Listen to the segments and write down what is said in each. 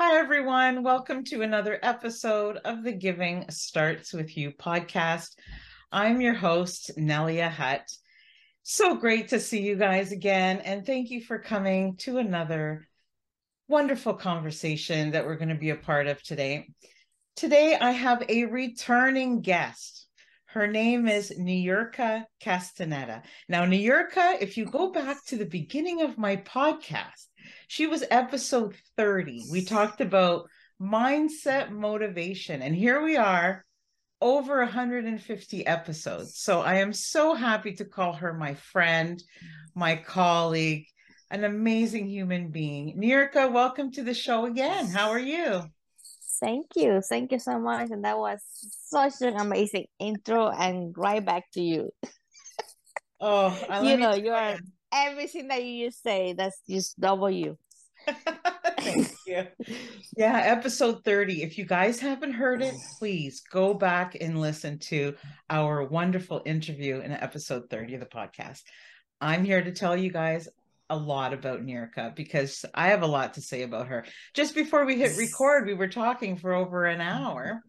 Hi, everyone. Welcome to another episode of the Giving Starts With You podcast. I'm your host, Nelia Hutt. So great to see you guys again. And thank you for coming to another wonderful conversation that we're going to be a part of today. Today, I have a returning guest. Her name is Niyurka Castaneda. Now, Niyurka, if you go back to the beginning of my podcast, she was episode 30. We talked about mindset motivation. And here we are, over 150 episodes. So I am so happy to call her my friend, my colleague, an amazing human being. Niyurka, welcome to the show again. How are you? Thank you. Thank you so much. And that was such an amazing intro and right back to you. Oh, you know, you are everything that you say, that's just double you. Thank you. Yeah, episode 30. If you guys haven't heard it, please go back and listen to our wonderful interview in episode 30 of the podcast. I'm here to tell you guys a lot about Niyurka because I have a lot to say about her. Just before we hit record, we were talking for over an hour.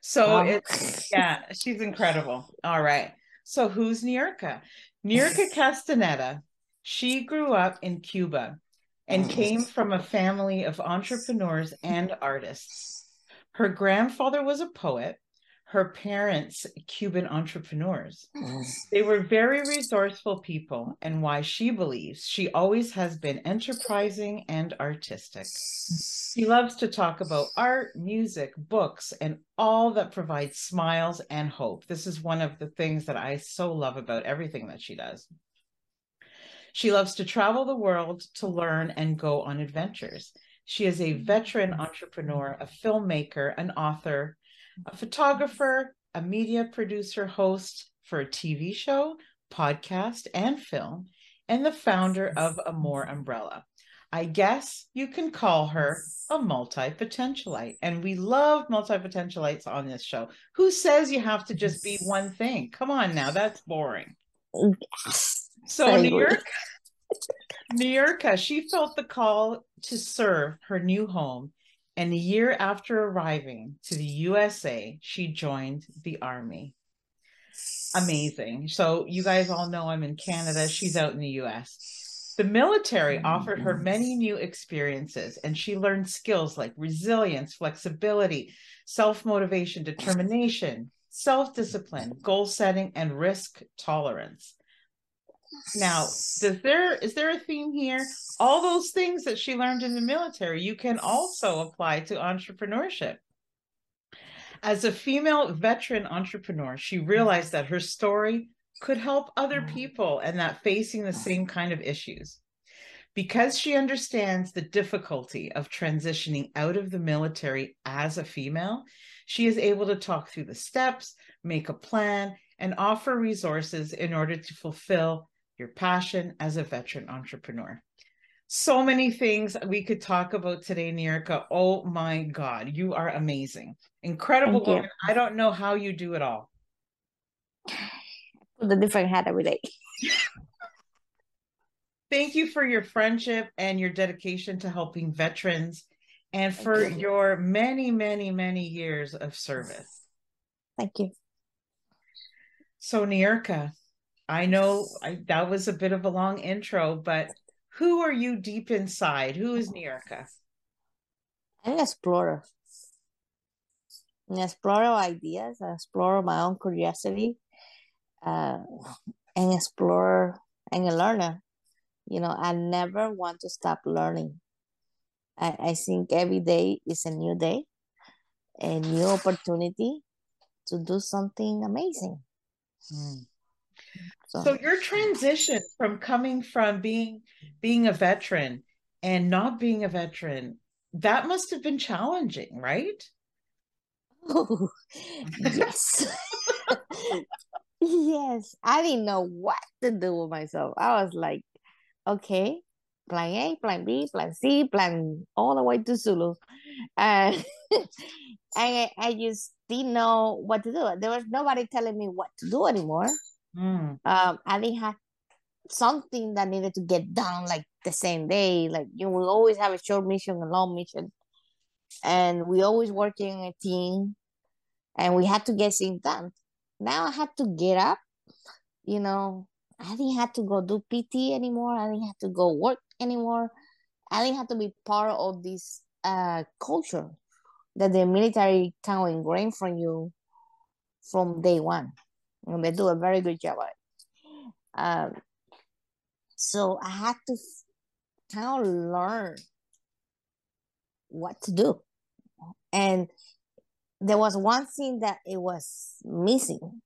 So wow. it's yeah, she's incredible. All right. So who's Niyurka? Niyurka Castaneda. She grew up in Cuba and oh, came from a family of entrepreneurs and artists. Her grandfather was a poet, her parents, Cuban entrepreneurs. They were very resourceful people, and why she believes she always has been enterprising and artistic. She loves to talk about art, music, books, and all that provides smiles and hope. This is one of the things that I so love about everything that she does. She loves to travel the world to learn and go on adventures. She is a veteran entrepreneur, a filmmaker, an author, a photographer, a media producer, host for a TV show, podcast, and film, and the founder of Amor Umbrella. I guess you can call her a multi potentialite. And we love multi potentialites on this show. Who says you have to just be one thing? Come on now, that's boring. So New York, Niyurka, she felt the call to serve her new home, and a year after arriving to the USA, she joined the army. Amazing. So you guys all know I'm in Canada. She's out in the US. The military mm-hmm. offered her many new experiences, and she learned skills like resilience, flexibility, self motivation, determination, self discipline, goal setting, and risk tolerance. Now, does there is there a theme here? All those things that she learned in the military, you can also apply to entrepreneurship. As a female veteran entrepreneur, she realized that her story could help other mm. people and that facing the same kind of issues. Because she understands the difficulty of transitioning out of the military as a female, she is able to talk through the steps, make a plan, and offer resources in order to fulfill your passion as a veteran entrepreneur. So many things we could talk about today, Niyurka. Oh my God, you are amazing. Incredible Thank woman. You. I don't know how you do it all. With a different hat every day. Thank you for your friendship and your dedication to helping veterans and for you. your many, many, many years of service. Thank you. So, Nirka, I know I, that was a bit of a long intro, but who are you deep inside? Who is Niyurka? I'm an explorer. and explore ideas, explore my own curiosity, uh, and explore and a learner. You know, I never want to stop learning. I, I think every day is a new day, a new opportunity to do something amazing. Mm. So, so your transition from coming from being being a veteran and not being a veteran, that must have been challenging, right? Oh, yes. yes. I didn't know what to do with myself. I was like, okay, plan A, plan B, plan C, plan all the way to Zulu. And, and I, I just didn't know what to do. There was nobody telling me what to do anymore. Mm. Um, I didn't have something that needed to get done like the same day. Like you will always have a short mission, a long mission, and we always working in a team, and we had to get things done. Now I had to get up. You know, I didn't have to go do PT anymore. I didn't have to go work anymore. I didn't have to be part of this uh, culture that the military kind of ingrained from you from day one. And they do a very good job at it. Um, so I had to kind of learn what to do. And there was one thing that it was missing.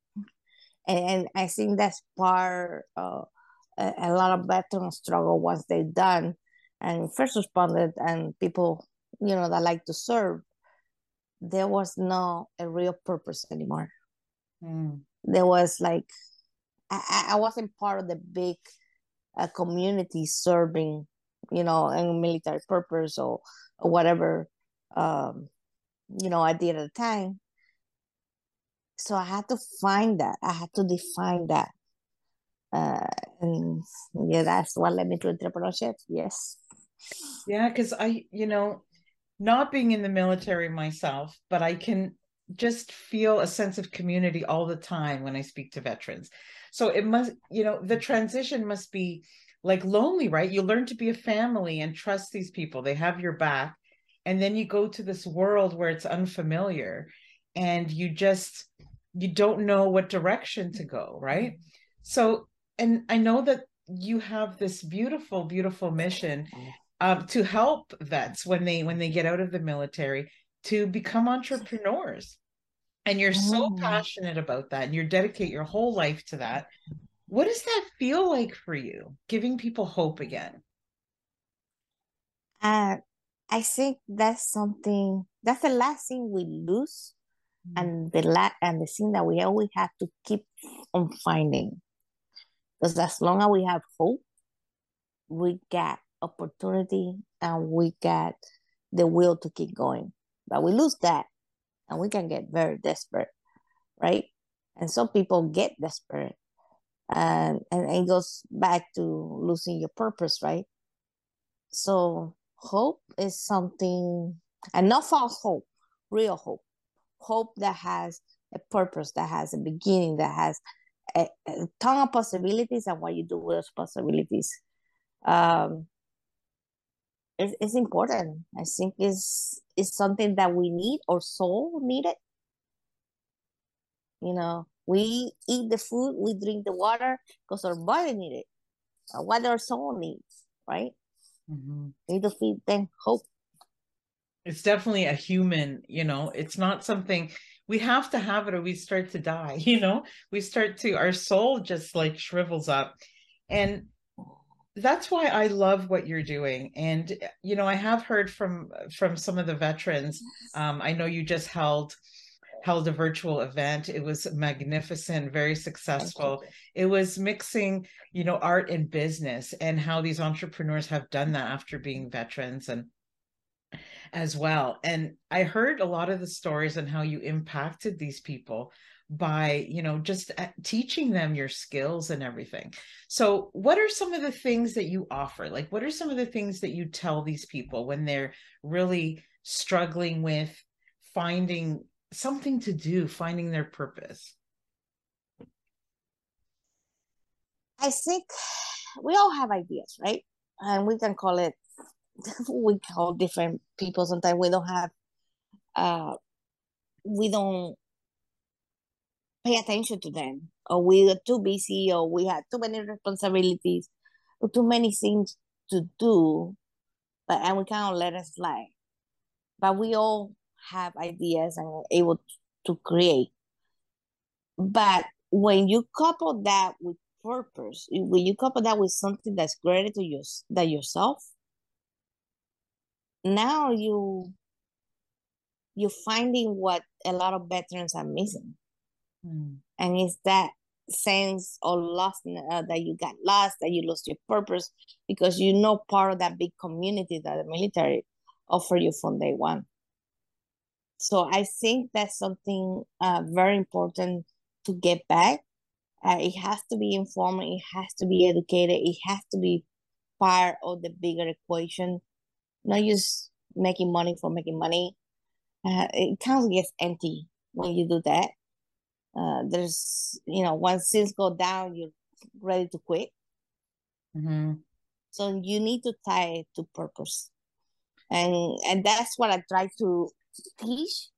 And, and I think that's part of a, a lot of veterans struggle once they're done and first responded and people, you know, that like to serve, there was no a real purpose anymore. Mm. There was like I, I wasn't part of the big uh, community serving you know, in military purpose or, or whatever, um, you know, I did at the time. So I had to find that. I had to define that. Uh, and yeah, that's what led me to entrepreneurship. Yes. Yeah, because I, you know, not being in the military myself, but I can just feel a sense of community all the time when I speak to veterans. So it must, you know, the transition must be like lonely, right? You learn to be a family and trust these people. They have your back. And then you go to this world where it's unfamiliar and you just you don't know what direction to go, right? So and I know that you have this beautiful beautiful mission um, to help vets when they when they get out of the military to become entrepreneurs and you're so oh. passionate about that and you dedicate your whole life to that what does that feel like for you, giving people hope again? Uh, I think that's something that's the last thing we lose, mm-hmm. and the la- and the thing that we always have to keep on finding. Because as long as we have hope, we get opportunity and we get the will to keep going. But we lose that, and we can get very desperate, right? And some people get desperate and and it goes back to losing your purpose right? So hope is something and not false hope real hope. Hope that has a purpose that has a beginning that has a, a ton of possibilities and what you do with those possibilities. Um it's, it's important i think is is something that we need or soul needed you know we eat the food, we drink the water because our body needs it. Uh, what our soul needs, right? Mm-hmm. Need to feed them hope. It's definitely a human, you know, it's not something we have to have it or we start to die, you know, we start to, our soul just like shrivels up. And that's why I love what you're doing. And, you know, I have heard from, from some of the veterans, um, I know you just held held a virtual event. It was magnificent, very successful. It was mixing, you know, art and business and how these entrepreneurs have done that after being veterans and as well. And I heard a lot of the stories and how you impacted these people by, you know, just uh, teaching them your skills and everything. So, what are some of the things that you offer? Like, what are some of the things that you tell these people when they're really struggling with finding something to do, finding their purpose? I think we all have ideas, right? And we can call it, we call different people. Sometimes we don't have uh, we don't pay attention to them. Or we are too busy or we have too many responsibilities or too many things to do but and we kind of let us slide but we all have ideas and are able to create. But when you couple that with purpose when you couple that with something that's greater to you than yourself now you you're finding what a lot of veterans are missing mm. and it's that sense of lost uh, that you got lost that you lost your purpose because you're not part of that big community that the military offer you from day one so i think that's something uh, very important to get back uh, it has to be informed it has to be educated it has to be part of the bigger equation not just making money for making money uh, it kind of gets empty when you do that. Uh, there's, you know, once things go down, you're ready to quit. Mm-hmm. So you need to tie it to purpose, and and that's what I try to teach.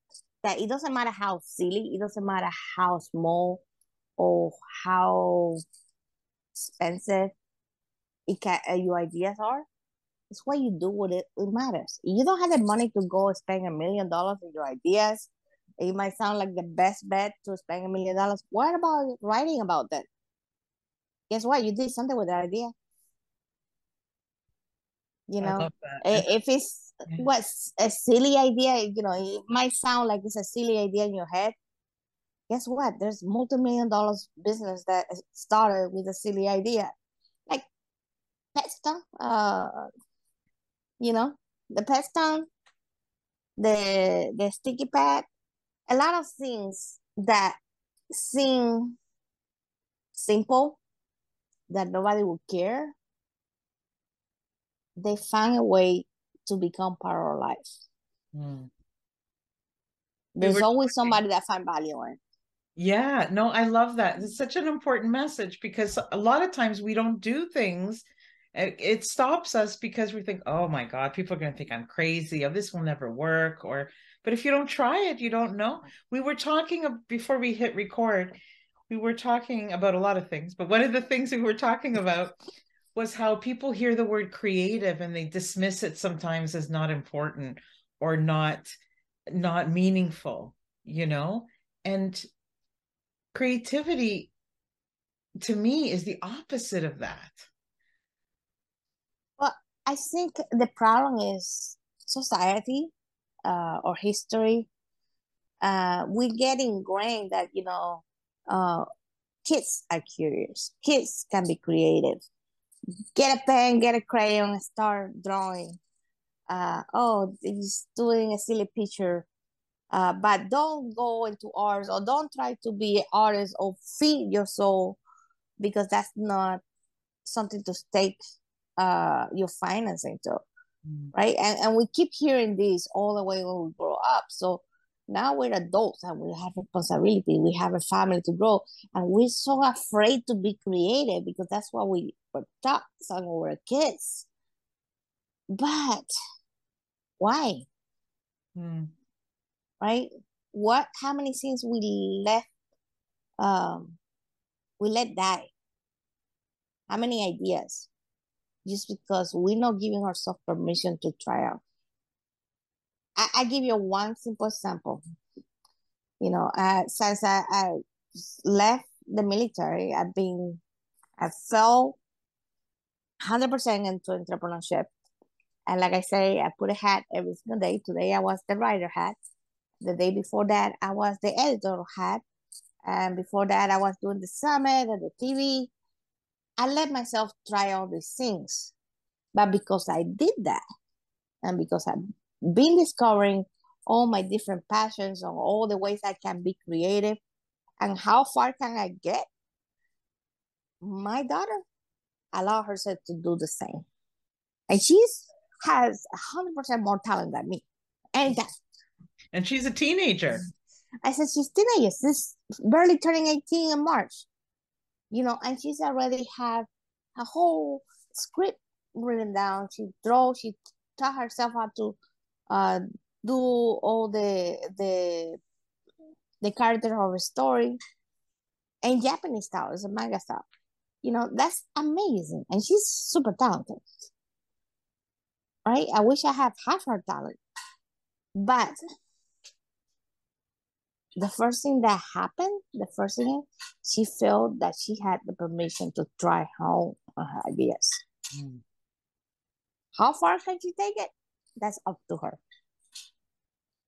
That it doesn't matter how silly, it doesn't matter how small or how expensive it can, uh, your ideas are it's what you do with it it matters you don't have the money to go spend a million dollars on your ideas it might sound like the best bet to spend a million dollars. What about writing about that? Guess what? You did something with that idea. You know if it's what's a silly idea you know it might sound like it's a silly idea in your head. Guess what? There's multi-million dollars business that started with a silly idea. Like pet stuff uh you know, the pet the the sticky pad, a lot of things that seem simple that nobody would care. They find a way to become part of our life. Mm. There's we always somebody that find value in. Yeah, no, I love that. It's such an important message because a lot of times we don't do things it, it stops us because we think oh my god people are going to think i'm crazy oh this will never work or but if you don't try it you don't know. We were talking before we hit record we were talking about a lot of things but one of the things we were talking about was how people hear the word creative and they dismiss it sometimes as not important or not not meaningful you know? And creativity to me is the opposite of that. Well, I think the problem is society uh, or history. Uh, we get ingrained that you know uh, kids are curious. Kids can be creative. Get a pen, get a crayon, start drawing. Uh, oh, he's doing a silly picture. Uh, but don't go into art or don't try to be an artist or feed your soul because that's not something to stake uh, your financing to, mm. right? And, and we keep hearing this all the way when we grow up. So now we're adults and we have responsibility. We have a family to grow, and we're so afraid to be creative because that's what we were taught when we were kids. But why? Mm. Right? What? How many things we left? Um, we let die. How many ideas? Just because we're not giving ourselves permission to try out. I, I give you one simple example. You know, uh, since I, I left the military, I've been, I fell 100% into entrepreneurship. And like I say, I put a hat every single day. Today I was the writer hat. The day before that, I was the editor hat. And before that, I was doing the summit and the TV. I let myself try all these things. But because I did that, and because I've been discovering all my different passions and all the ways I can be creative and how far can I get, my daughter allow herself to do the same. And she's has 100% more talent than me. And that. And she's a teenager. I said, she's teenager. She's barely turning 18 in March you know, and she's already have a whole script written down. She draw, she taught herself how to uh, do all the the the character of a story in Japanese style, it's a manga style. You know, that's amazing. And she's super talented. Right? I wish I had half her talent. But the first thing that happened, the first thing she felt that she had the permission to try home her ideas. Mm. How far can she take it? That's up to her.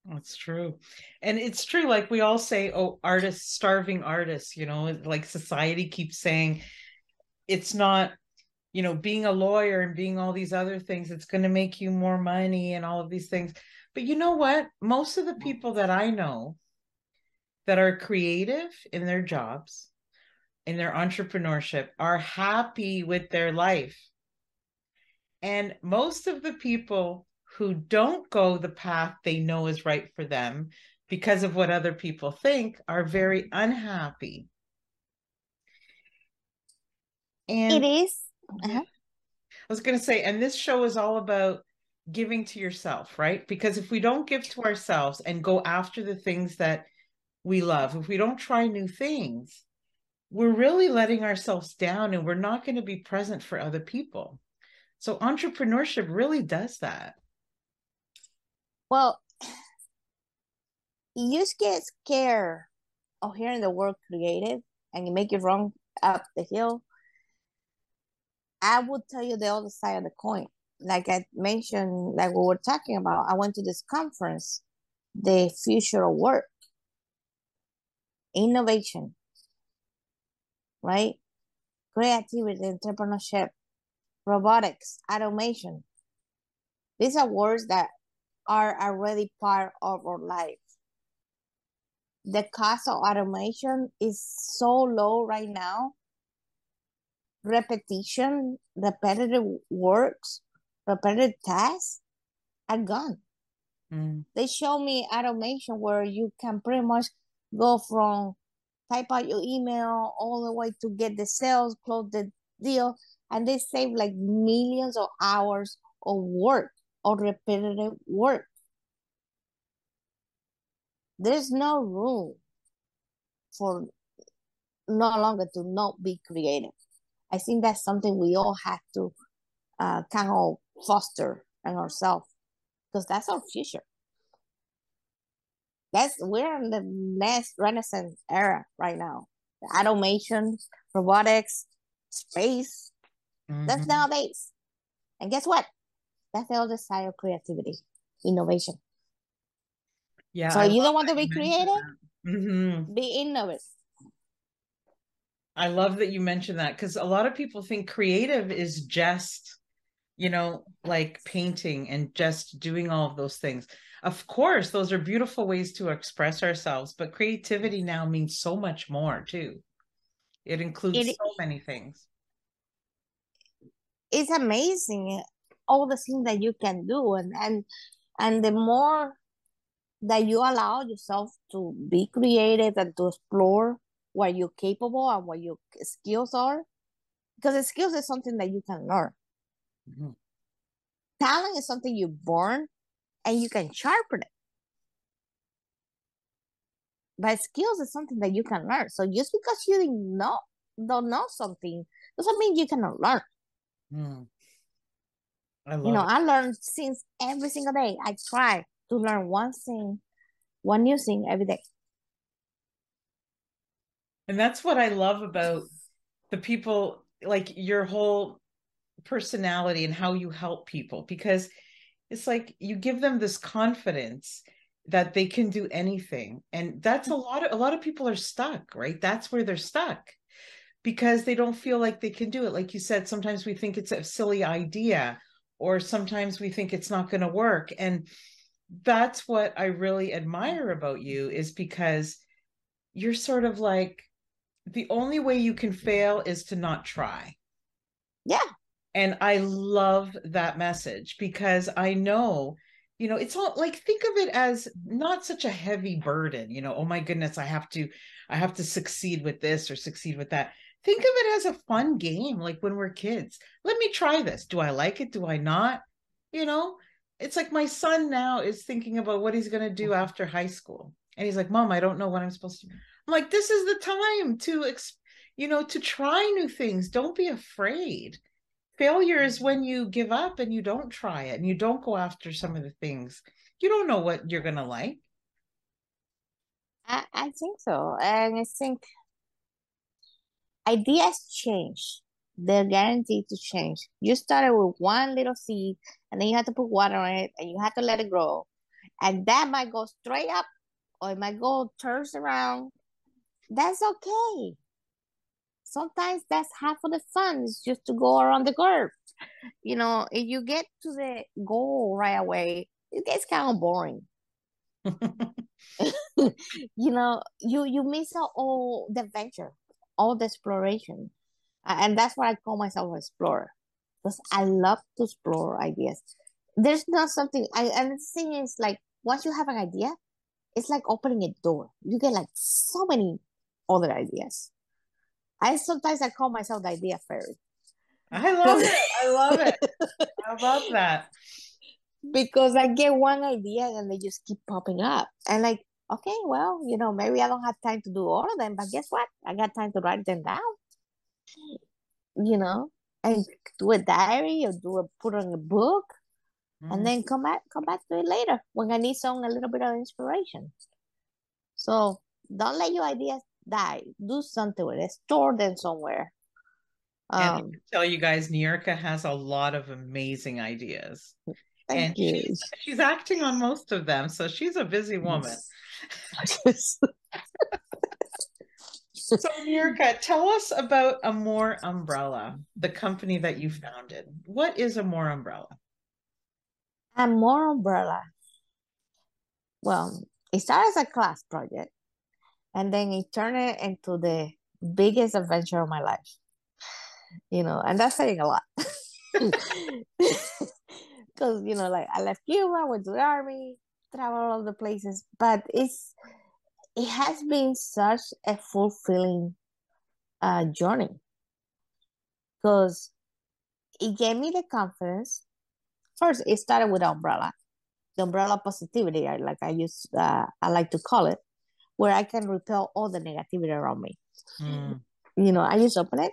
That's true. And it's true, like we all say, oh, artists, starving artists, you know, like society keeps saying it's not, you know, being a lawyer and being all these other things, it's going to make you more money and all of these things. But you know what? Most of the people that I know that are creative in their jobs, in their entrepreneurship, are happy with their life. And most of the people who don't go the path they know is right for them because of what other people think are very unhappy. And it is. Uh-huh. I was going to say, and this show is all about giving to yourself, right? Because if we don't give to ourselves and go after the things that we love, if we don't try new things, we're really letting ourselves down and we're not going to be present for other people. So entrepreneurship really does that. Well, you get scared of hearing the word creative and you make it run up the hill. I would tell you the other side of the coin. Like I mentioned, like we were talking about, I went to this conference, the future of work, innovation, right? Creativity, entrepreneurship, robotics, automation. These are words that are already part of our life. The cost of automation is so low right now. Repetition, repetitive works, repetitive tasks are gone. Mm. They show me automation where you can pretty much go from type out your email all the way to get the sales, close the deal, and they save like millions of hours of work or repetitive work. There's no room for no longer to not be creative. I think that's something we all have to uh, kind of foster in ourselves because that's our future. That's we're in the next renaissance era right now. The automation, robotics, space. Mm-hmm. That's nowadays. And guess what? That's the other side of creativity, innovation. Yeah. So I you don't want to be creative? Mm-hmm. Be innovative. I love that you mentioned that because a lot of people think creative is just, you know, like painting and just doing all of those things. Of course, those are beautiful ways to express ourselves, but creativity now means so much more too. It includes it, so many things. It's amazing all the things that you can do and and and the more that you allow yourself to be creative and to explore what you're capable and what your skills are because the skills is something that you can learn mm-hmm. talent is something you're born and you can sharpen it but skills is something that you can learn so just because you didn't know don't know something doesn't mean you cannot learn mm. I you know, it. I learn since every single day. I try to learn one thing, one new thing every day. And that's what I love about the people, like your whole personality and how you help people, because it's like you give them this confidence that they can do anything. And that's a mm. lot of a lot of people are stuck, right? That's where they're stuck because they don't feel like they can do it. Like you said, sometimes we think it's a silly idea or sometimes we think it's not going to work and that's what i really admire about you is because you're sort of like the only way you can fail is to not try yeah and i love that message because i know you know it's all like think of it as not such a heavy burden you know oh my goodness i have to i have to succeed with this or succeed with that. Think of it as a fun game like when we're kids. Let me try this. Do i like it? Do i not? You know? It's like my son now is thinking about what he's going to do mm. after high school. And he's like, Mom, I don't know what I'm supposed to do. I'm like, this is the time to, ex- you know, to try new things. Don't be afraid. Failure is when you give up and you don't try it and you don't go after some of the things. You don't know what you're to like. I, I think so. And I think ideas change. They're guaranteed to change. You started with one little seed and then you have to put water on it and you have to let it grow. And that might go straight up or it might go turns around. That's okay. Sometimes that's half of the fun is just to go around the curve. You know, if you get to the goal right away, it gets kind of boring. you know, you you miss out all the adventure, all the exploration, and that's why I call myself an explorer because I love to explore ideas. There's not something I and the thing is like once you have an idea, it's like opening a door. You get like so many other ideas. I sometimes I call myself the idea fairy. I love it. I love it. I love that. Because I get one idea and they just keep popping up. And like, okay, well, you know, maybe I don't have time to do all of them, but guess what? I got time to write them down. You know, and do a diary or do a put on a book mm. and then come back come back to it later when I need some a little bit of inspiration. So don't let your ideas die. Do something with it. Store them somewhere. Um, tell you guys, Niyurka has a lot of amazing ideas. and you. She's, she's, acting on most of them, so she's a busy woman. so, Niyurka, tell us about Amor Umbrella, the company that you founded. What is Amor Umbrella? Amor Umbrella. Well, it started as a class project, and then it turned it into the biggest adventure of my life you know, and that's saying a lot. Because, you know, like I left Cuba, went to the army, travel all the places, but it's, it has been such a fulfilling uh, journey because it gave me the confidence. First, it started with umbrella, the umbrella positivity, like I use, uh, I like to call it, where I can repel all the negativity around me. Mm. You know, I just open it,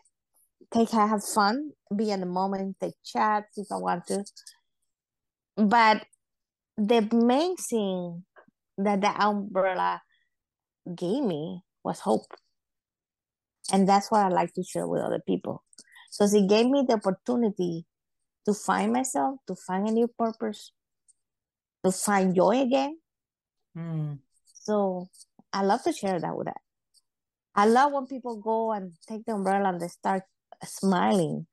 take have fun, be in the moment, take chats if I want to. But the main thing that the umbrella gave me was hope. And that's what I like to share with other people. So it gave me the opportunity to find myself, to find a new purpose, to find joy again. Mm. So I love to share that with that. I love when people go and take the umbrella and they start smiling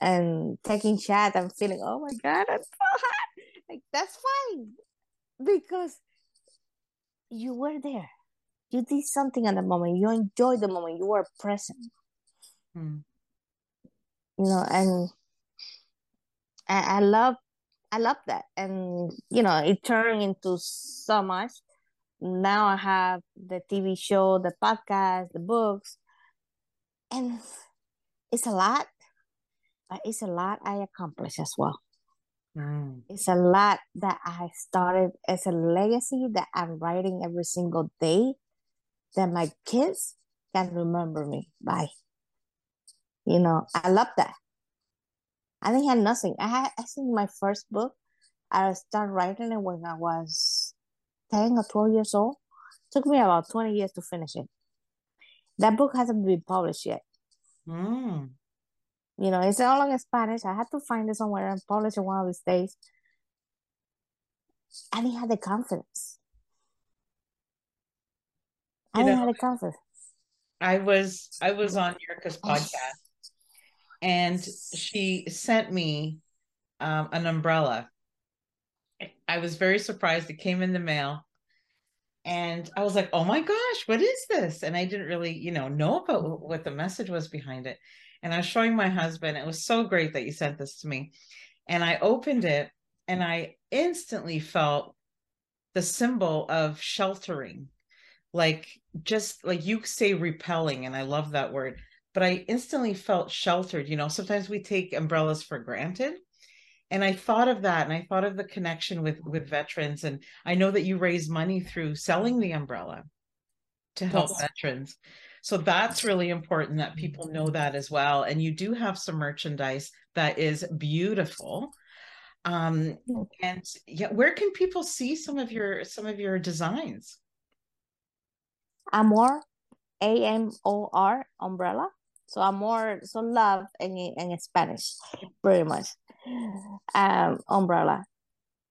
and taking chat and feeling, oh my God, I'm so hot. Like, that's fine because you were there. You did something at the moment. You enjoyed the moment. You were present. Hmm. You know, and I, I love I love that. And you know, it turned into so much. Now I have the TV show, the podcast, the books. And it's a lot, but it's a lot I accomplished as well. Mm. It's a lot that I started as a legacy that I'm writing every single day that my kids can remember me by. You know, I love that. I didn't have nothing. I had I think my first book, I started writing it when I was 10 or 12 years old. Took me about 20 years to finish it. That book hasn't been published yet. Mm. You know, it's all in Spanish. I had to find it somewhere and publish it one of these days. And he had the confidence. I didn't have the confidence. I was I was on Niyurka's podcast and she sent me um, an umbrella. I was very surprised. It came in the mail and I was like, "Oh my gosh, what is this?" And I didn't really, you know, know about what the message was behind it. And I was showing my husband. It was so great that you sent this to me. And I opened it, and I instantly felt the symbol of sheltering, like just like you say, repelling, and I love that word. But I instantly felt sheltered. You know, sometimes we take umbrellas for granted and I thought of that and I thought of the connection with with veterans and I know that you raise money through selling the umbrella to help yes. veterans. So that's really important that people know that as well and you do have some merchandise that is beautiful. Um and yeah where can people see some of your some of your designs? Amor A M O R umbrella. So amor, so love in in Spanish, pretty much um, umbrella.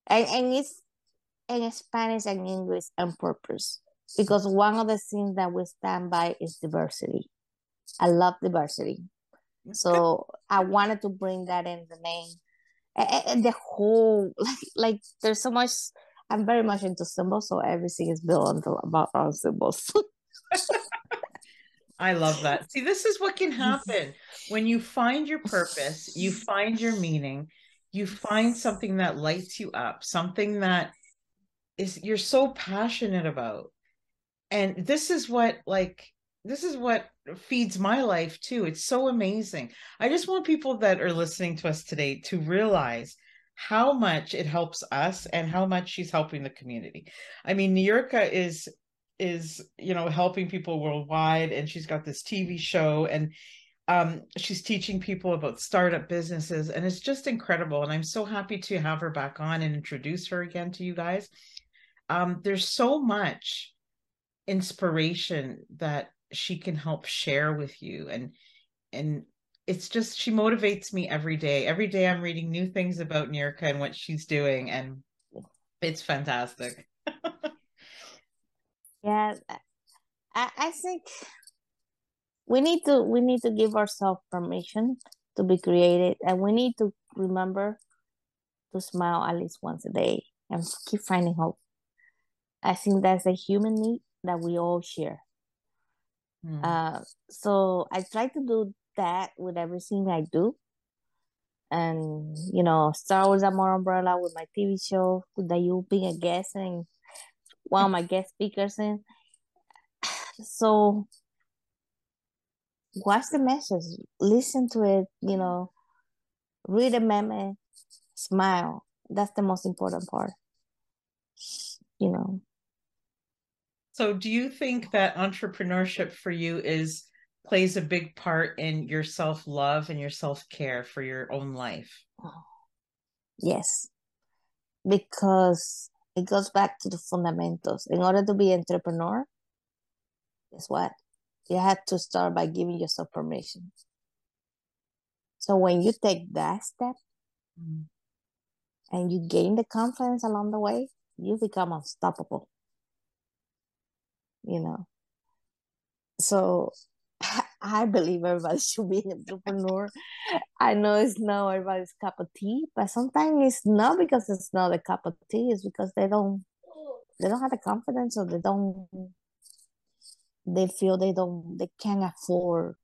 And, and it's in Spanish and English on purpose because one of the things that we stand by is diversity. I love diversity. So I wanted to bring that in the name. And the whole like like there's so much I'm very much into symbols, so everything is built about our symbols. I love that. See, this is what can happen when you find your purpose, you find your meaning, you find something that lights you up, something that is you're so passionate about. And this is what like this is what feeds my life too. It's so amazing. I just want people that are listening to us today to realize how much it helps us and how much she's helping the community. I mean, Niyurka is is you know helping people worldwide and she's got this tv show and um, she's teaching people about startup businesses and it's just incredible and i'm so happy to have her back on and introduce her again to you guys. Um, there's so much inspiration that she can help share with you and and it's just she motivates me every day. Every day i'm reading new things about Niyurka and what she's doing and it's fantastic Yeah, I, I think we need to we need to give ourselves permission to be creative, and we need to remember to smile at least once a day and keep finding hope. I think that's a human need that we all share. Mm. Uh, so I try to do that with everything I do. And you know, Star Wars Amor Umbrella with my TV show that you being a guest and one of my guest speakers in. So watch the message, listen to it, you know, read a meme, smile. That's the most important part. You know. So do you think that entrepreneurship for you is plays a big part in your self-love and your self-care for your own life? Yes. Because it goes back to the fundamentals. In order to be entrepreneur, guess what? You have to start by giving yourself permission. So when you take that step and you gain the confidence along the way, you become unstoppable. You know. So I believe everybody should be an entrepreneur. I know it's not everybody's cup of tea, but sometimes it's not because it's not a cup of tea. It's because they don't they don't have the confidence or they don't they feel they don't they can't afford.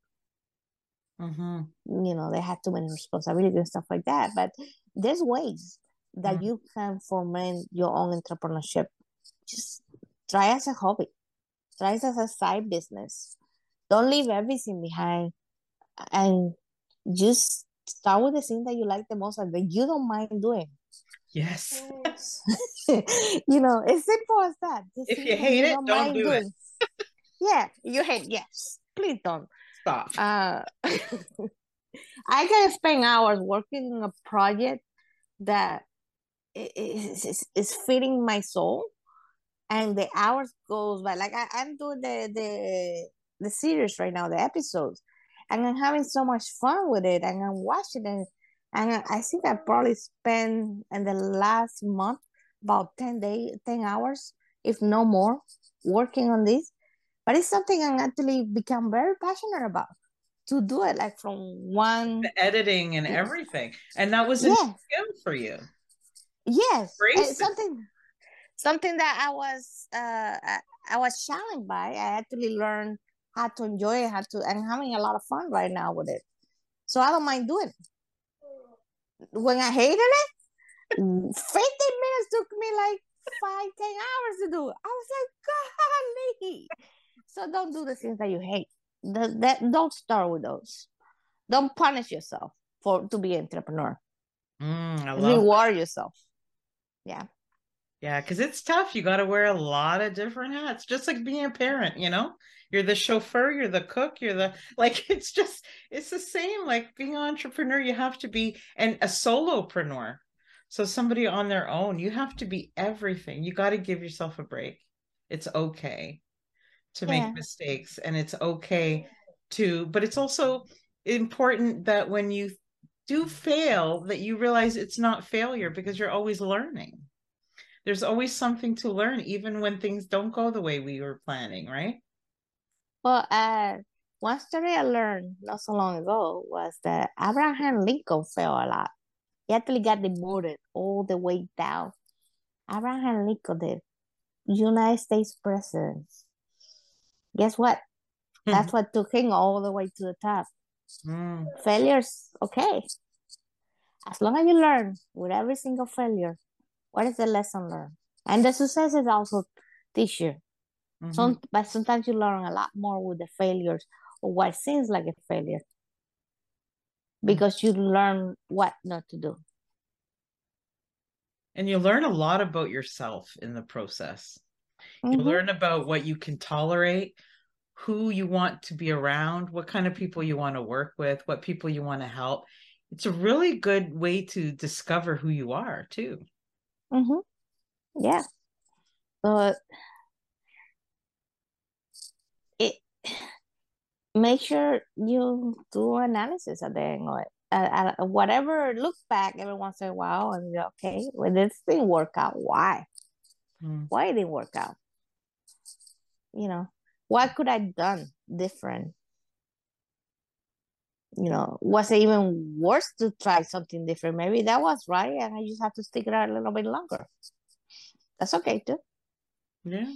Mm-hmm. You know, they have too many responsibilities and stuff like that. But there's ways that mm-hmm. you can foment your own entrepreneurship. Just try as a hobby, try as a side business don't leave everything behind and just start with the thing that you like the most and that you don't mind doing. Yes. you know, it's simple as that. Just if you hate it, don't, don't do doing. it. yeah, you hate yes. Please don't. Stop. Uh, I can spend hours working on a project that is, is, is feeding my soul and the hours goes by like I, i'm doing the the the series right now, the episodes, and I'm having so much fun with it, and I'm watching it, and I think I probably spent in the last month about ten days, ten hours, if no more, working on this. But it's something I'm actually become very passionate about to do it, like from one the editing and everything, and that was a skill for you. Yes, something something that I was uh I was challenged by. I actually learned how to enjoy it, how to, and having a lot of fun right now with it. So I don't mind doing it. When I hated it, 15 minutes took me like five, 10 hours to do it. I was like, golly. So don't do the things that you hate. The, that, don't start with those. Don't punish yourself for to be an entrepreneur. Mm, Reward yourself. Yeah. Yeah, because it's tough. You got to wear a lot of different hats, just like being a parent, you know? You're the chauffeur, you're the cook, you're the like, it's just, it's the same. Like being an entrepreneur, you have to be, and a solopreneur. So somebody on their own, you have to be everything. You got to give yourself a break. It's okay to Yeah. make mistakes and it's okay to, but it's also important that when you do fail, that you realize it's not failure because you're always learning there's always something to learn even when things don't go the way we were planning right Well, uh, one story I learned not so long ago was that Abraham Lincoln fell a lot. He actually got demoted all the way down. Abraham Lincoln, the United States president. Guess what? That's what took him all the way to the top. Mm, Failures, okay. As long as you learn with every single failure, what is the lesson learned? And the success is also teach you. mhm. Some, but sometimes you learn a lot more with the failures or what seems like a failure because you learn what not to do. and you learn a lot about yourself in the process you Mhm. learn about what you can tolerate who you want to be around what kind of people you want to work with what people you want to help it's a really good way to discover who you are too Mhm. Yeah. But it make sure you do analysis at the end of it. Uh, uh, whatever, look back every once in a while and you're okay, well, this didn't work out. Why? Mm, Why it didn't work out? You know, what could I done different? You know, was it even worse to try something different? Maybe that was right, and I just have to stick it out a little bit longer. That's okay too. yeah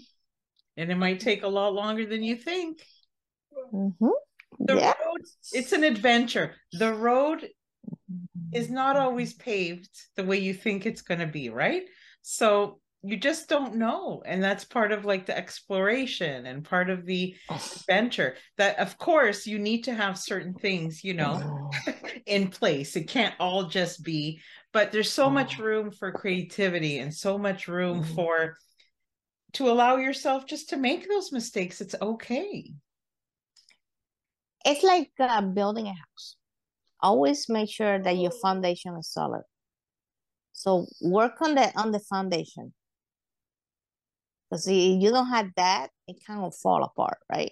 and it might take a lot longer than you think Mm-hmm. the Yeah. road it's an adventure the road is not always paved the way you think it's going to be right so you just don't know and that's part of like the exploration and part of the adventure that of course you need to have certain things you know in place it can't all just be but there's so much room for creativity and so much room Mhm. for to allow yourself just to make those mistakes it's okay It's like uh, building a house. Always make sure that your foundation is solid. So work on the on the foundation. Because if you don't have that, it kind of fall apart, right?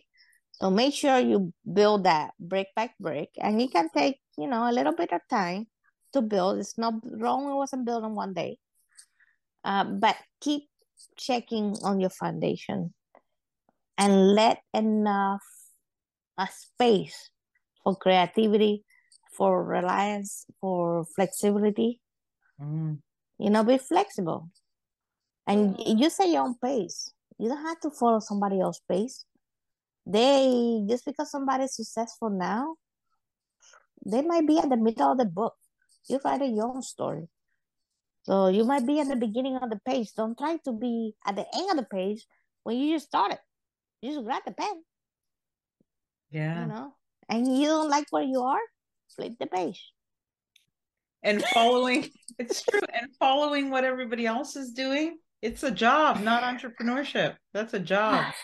So make sure you build that brick by brick, and it can take you know a little bit of time to build. It's not wrong. It wasn't built in one day, uh, but keep checking on your foundation, and let enough a space for creativity, for reliance, for flexibility. Mm, You know, be flexible. And you set your own pace. You don't have to follow somebody else's pace. They just because somebody's successful now, they might be at the middle of the book. You write your own story. So you might be at the beginning of the page. Don't try to be at the end of the page when you just started. You just grab the pen, yeah you know, and you don't like where you are, flip the page. and following it's true and following what everybody else is doing it's a job not entrepreneurship. That's a job.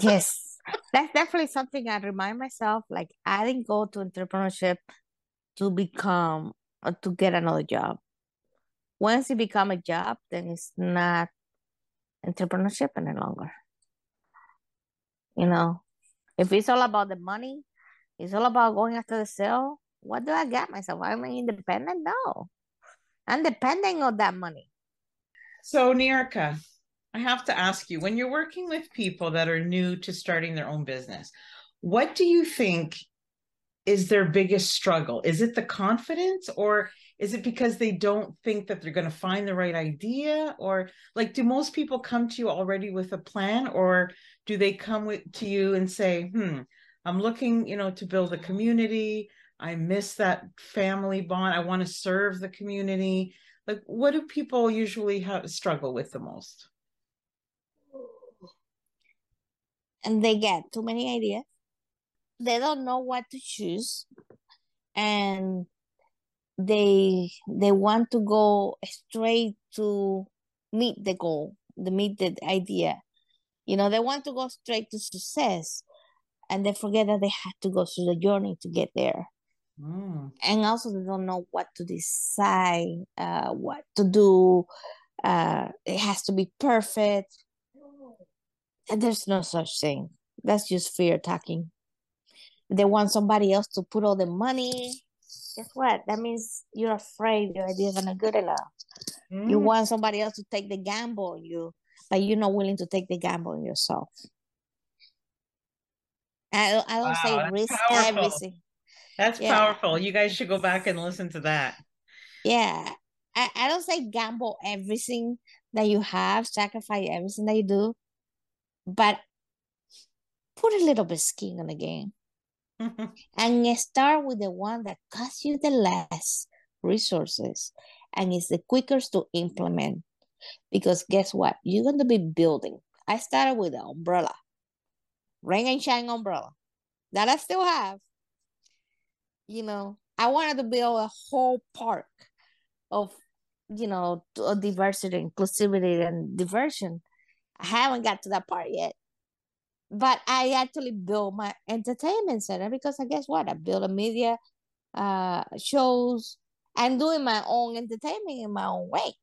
Yes. That's definitely something i remind myself like i didn't go to entrepreneurship to become or to get another job. Once you become a job then it's not entrepreneurship any longer. You know if it's all about the money it's all about going after the sale what do i get myself? I'm independent? No. I'm depending on that money so Niyurka, i have to ask you when you're working with people that are new to starting their own business what do you think is their biggest struggle? Is it the confidence or is it because they don't think that they're going to find the right idea? Or like do most people come to you already with a plan or do they come with to you and say hmm i'm looking you know to build a community. I miss that family bond. I want to serve the community like what do people usually have struggle with the most and they get too many ideas. They don't know what to choose. And they they want to go straight to meet the goal, the meet the idea. You know, they want to go straight to success and they forget that they have to go through the journey to get there. Mm. And also they don't know what to decide, uh, what to do. Uh, it has to be perfect. And there's no such thing. That's just fear talking. They want somebody else to put all the money. Guess what? That means you're afraid your idea is not good enough. Mm. You want somebody else to take the gamble on you, but you're not willing to take the gamble on yourself. I, I don't wow, say risk powerful. everything. That's yeah. powerful. You guys should go back and listen to that. Yeah. I, I don't say gamble everything that you have, sacrifice everything that you do, but put a little bit skin on the game. and start with the one that costs you the less resources and is the quickest to implement. Because guess what? You're going to be building. I started with an umbrella, rain and shine umbrella that I still have. You know, I wanted to build a whole park of, you know, diversity, inclusivity, and diversion. I haven't got to that part yet but I actually built my entertainment center because I guess what I built a media uh shows and doing my own entertainment in my own way.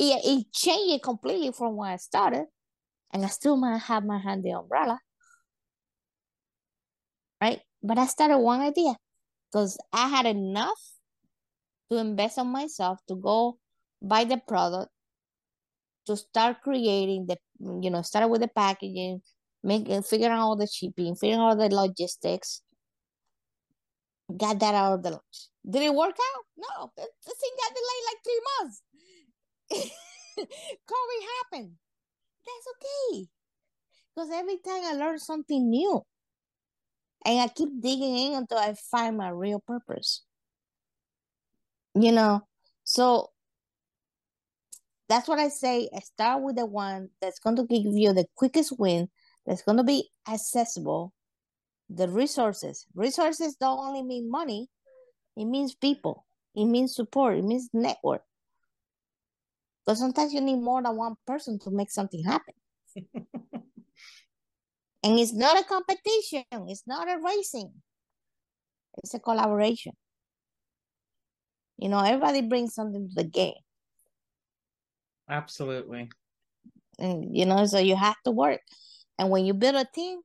It, it changed completely from when I started, and I still might have my hand the umbrella, right? But I started one idea because I had enough to invest on myself to go buy the product to start creating the you know start with the packaging making uh, figuring out all the shipping, figuring out the logistics. Got that out of the lunch. Did it work out? No, the thing got delayed like three months. COVID happened. That's okay. Because every time I learn something new, and I keep digging in until I find my real purpose. You know, so that's what I say. I start with the one that's going to give you the quickest win that's going to be accessible. The resources. Resources don't only mean money. It means people. It means support. It means network. Because sometimes you need more than one person to make something happen and it's not a competition it's not a racing it's a collaboration you know everybody brings something to the game absolutely and you know so you have to work and when you build a team,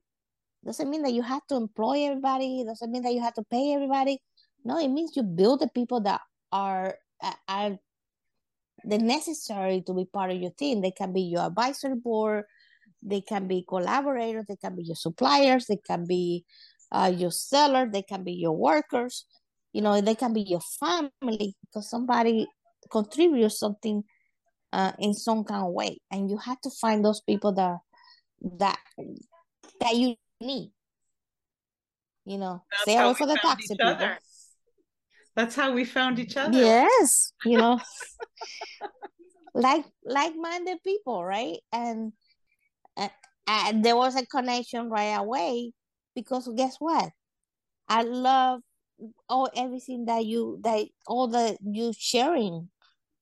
doesn't mean that you have to employ everybody. Doesn't mean that you have to pay everybody. No, it means you build the people that are are the necessary to be part of your team. They can be your advisory board. They can be collaborators. They can be your suppliers. They can be uh, your seller. They can be your workers. You know, they can be your family because somebody contributes something uh, in some kind of way, and you have to find those people that that that you need. You know, That's stay away from the toxic people. Other. That's how we found each other. Yes, you know, like like-minded people, right? And, and and there was a connection right away because guess what? I love all everything that you that all the you sharing,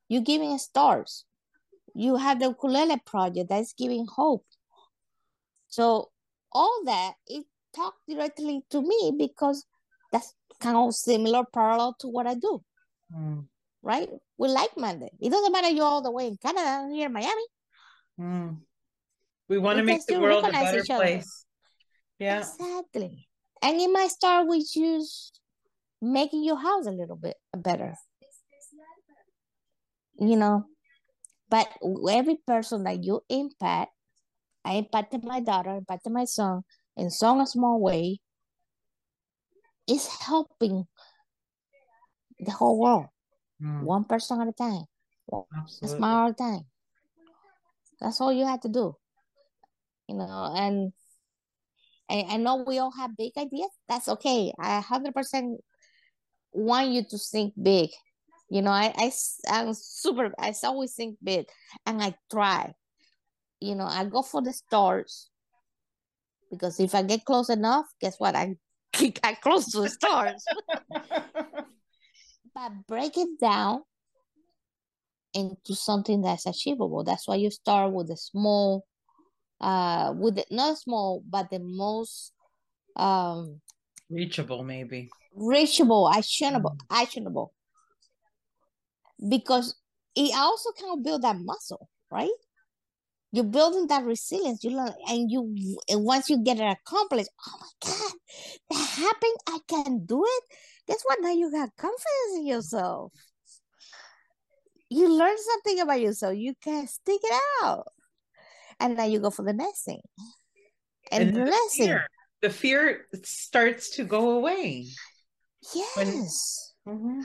you giving stars. You have the ukulele project that's giving hope. So all that it talked directly to me because that's kind of similar parallel to what I do. Mm. Right? We like minded. It doesn't matter you're all the way in Canada here in Miami. Mm. We want to make the world a better place. Yeah. Exactly. And it might start with just making your house a little bit better. You know, but every person that you impact I impacted my daughter, impacted my son in some small way. is helping the whole world, mm. one person at a time, a small at a time. That's all you have to do, you know. And I, I know we all have big ideas. That's okay. I hundred percent want you to think big. You know, I, I I'm super. I always think big, and I try you know, I go for the stars because if I get close enough, guess what? I get close to the stars. but break it down into something that's achievable. That's why you start with the small, uh, with the, not small, but the most um reachable, maybe reachable, actionable, mm. actionable. Because it also can build that muscle, right? You're building that resilience. You learn, and you and once you get it accomplished, oh my god, that happened. I can do it. Guess what? Now you got confidence in yourself you learn something about yourself. You can stick it out. And then you go for the next thing. And, and the, the next fear, thing. The fear starts to go away. Yes. When, mm-hmm.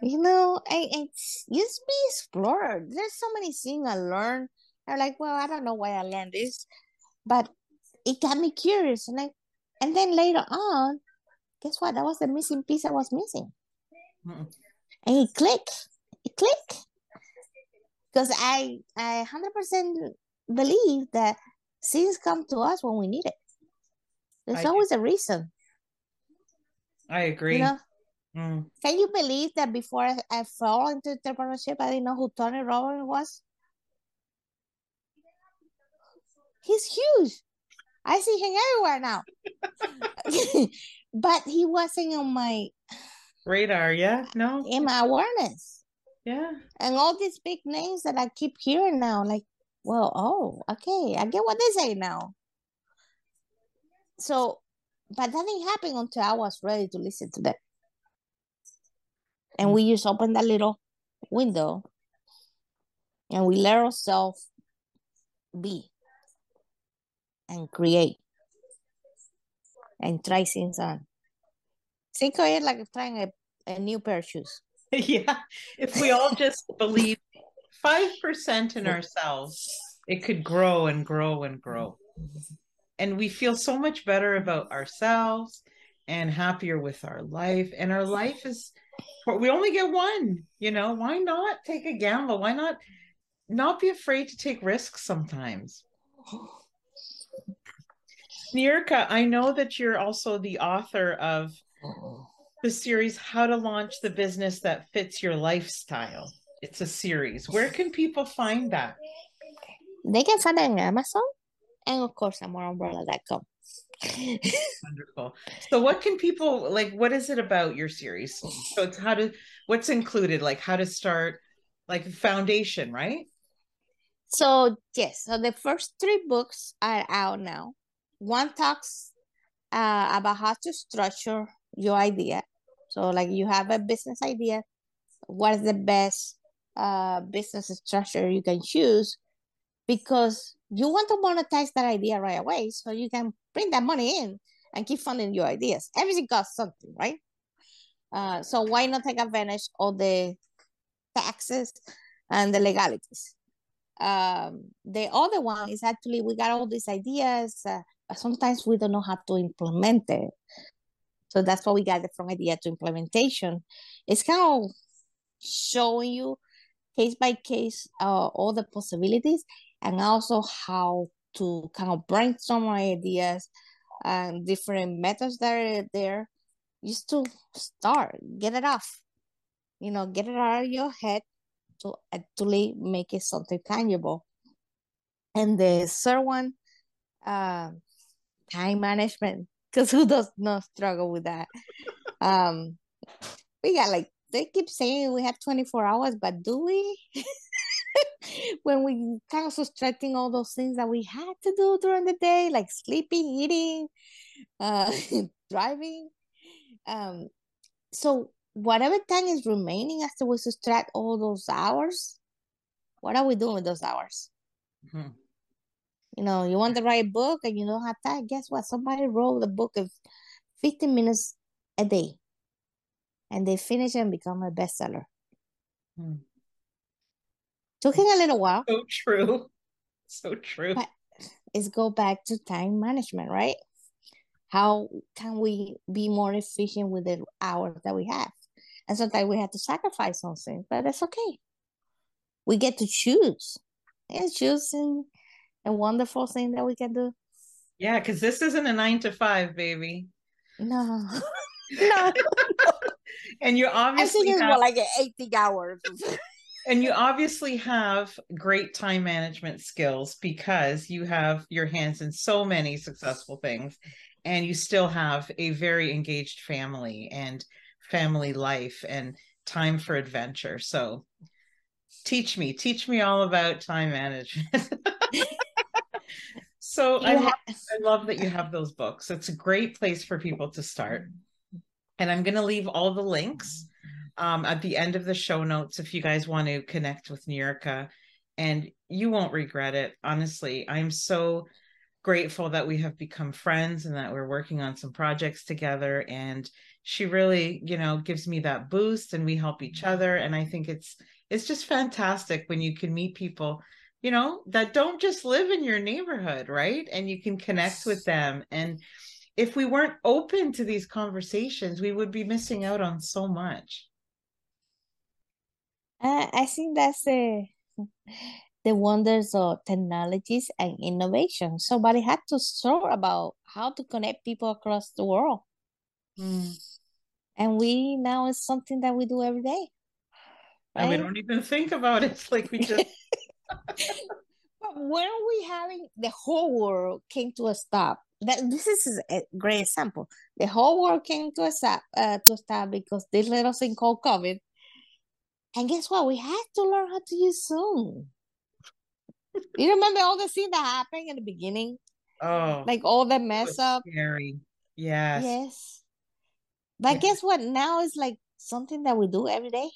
You know, and, and just be explorer. There's so many things I learned. I'm like, well, I don't know why I learned this, but it got me curious. And I, and then later on, guess what? That was the missing piece I was missing. Mm-mm. And it clicked click because I I hundred percent believe that things come to us when we need it. There's I always do. a reason. I agree. You know? mm. Can you believe that before I, I fell into entrepreneurship, I didn't know who Tony Robbins was? He's huge. I see him everywhere now. but he wasn't on my radar, yeah? No. In my awareness. Yeah. And all these big names that I keep hearing now, like, well, oh, okay, I get what they say now. So, but that didn't happen until I was ready to listen to them. And mm. we just opened that little window and we let ourselves be and create and try things on. Think of it like trying a, a new pair of shoes. yeah. If we all just believe 5% in ourselves, it could grow and grow and grow. And we feel so much better about ourselves and happier with our life. And our life is, we only get one, you know, why not take a gamble? Why not not be afraid to take risks sometimes? Niyurka, I know that you're also the author of the series How to Launch the Business That Fits Your Lifestyle. It's a series. Where can people find that? They can find it on Amazon and of course amoreumbrella.com. Wonderful. So what can people like what is it about your series? So it's how to what's included, like how to start like foundation, right? So yes, so the first three books are out now. One talks uh, about how to structure your idea so like you have a business idea, what is the best uh, business structure you can choose because you want to monetize that idea right away so you can bring that money in and keep funding your ideas. Everything costs something, right? Uh, so why not take advantage of the taxes and the legalities? Um, the other one is actually we got all these ideas, uh, but sometimes we don't know how to implement it. So that's what we got from idea to implementation. It's kind of showing you case by case uh, all the possibilities and also how to kind of brainstorm ideas and different methods that are there just to start, get it off, you know, get it out of your head to actually make it something tangible. And the third one, uh, time management because who does not struggle with that? um, we got like they keep saying we have 24 hours, but do we? when we kind of subtracting all those things that we had to do during the day, like sleeping, eating, uh, driving. Um, so whatever time is remaining after we subtract all those hours, what are we doing with those hours? Mm-hmm. You know, you want to write a book and you don't have time. Guess what? Somebody wrote a book of 15 minutes a day. And they finish and become a bestseller. Hmm. Took a little while. So true. So true. But it's go back to time management, right? How can we be more efficient with the hours that we have? And sometimes we have to sacrifice something, but that's okay. We get to choose. And choosing a wonderful thing that we can do. Yeah, because this isn't a nine to five, baby. No. no. And you obviously I think it's have, like 18 hours. and you obviously have great time management skills because you have your hands in so many successful things and you still have a very engaged family and family life and time for adventure. So teach me teach me all about time management. So I love, I love that you have those books. It's a great place for people to start and i'm going to leave all the links um, at the end of the show notes if you guys want to connect with Niyurka, and you won't regret it. Honestly, I'm so grateful that we have become friends and that we're working on some projects together. And she really, you know, gives me that boost, and we help each other. And I think it's it's just fantastic when you can meet people you know that don't just live in your neighborhood right and you can connect with them and if we weren't open to these conversations we would be missing out on so much uh, I think that's the the wonders of technologies and innovation. Somebody had to thought about how to connect people across the world. Mm. And we now it's something that we do every day. Right? And we don't even think about it. It's like we just but when we having the whole world came to a stop. That this is a great example. The whole world came to a stop uh, to stop because this little thing called COVID and guess what? We had to learn how to use Zoom. you remember all the things that happened in the beginning? Oh, like all the mess up. Scary. Yes. Yes. But yeah. guess what? Now it's like something that we do every day.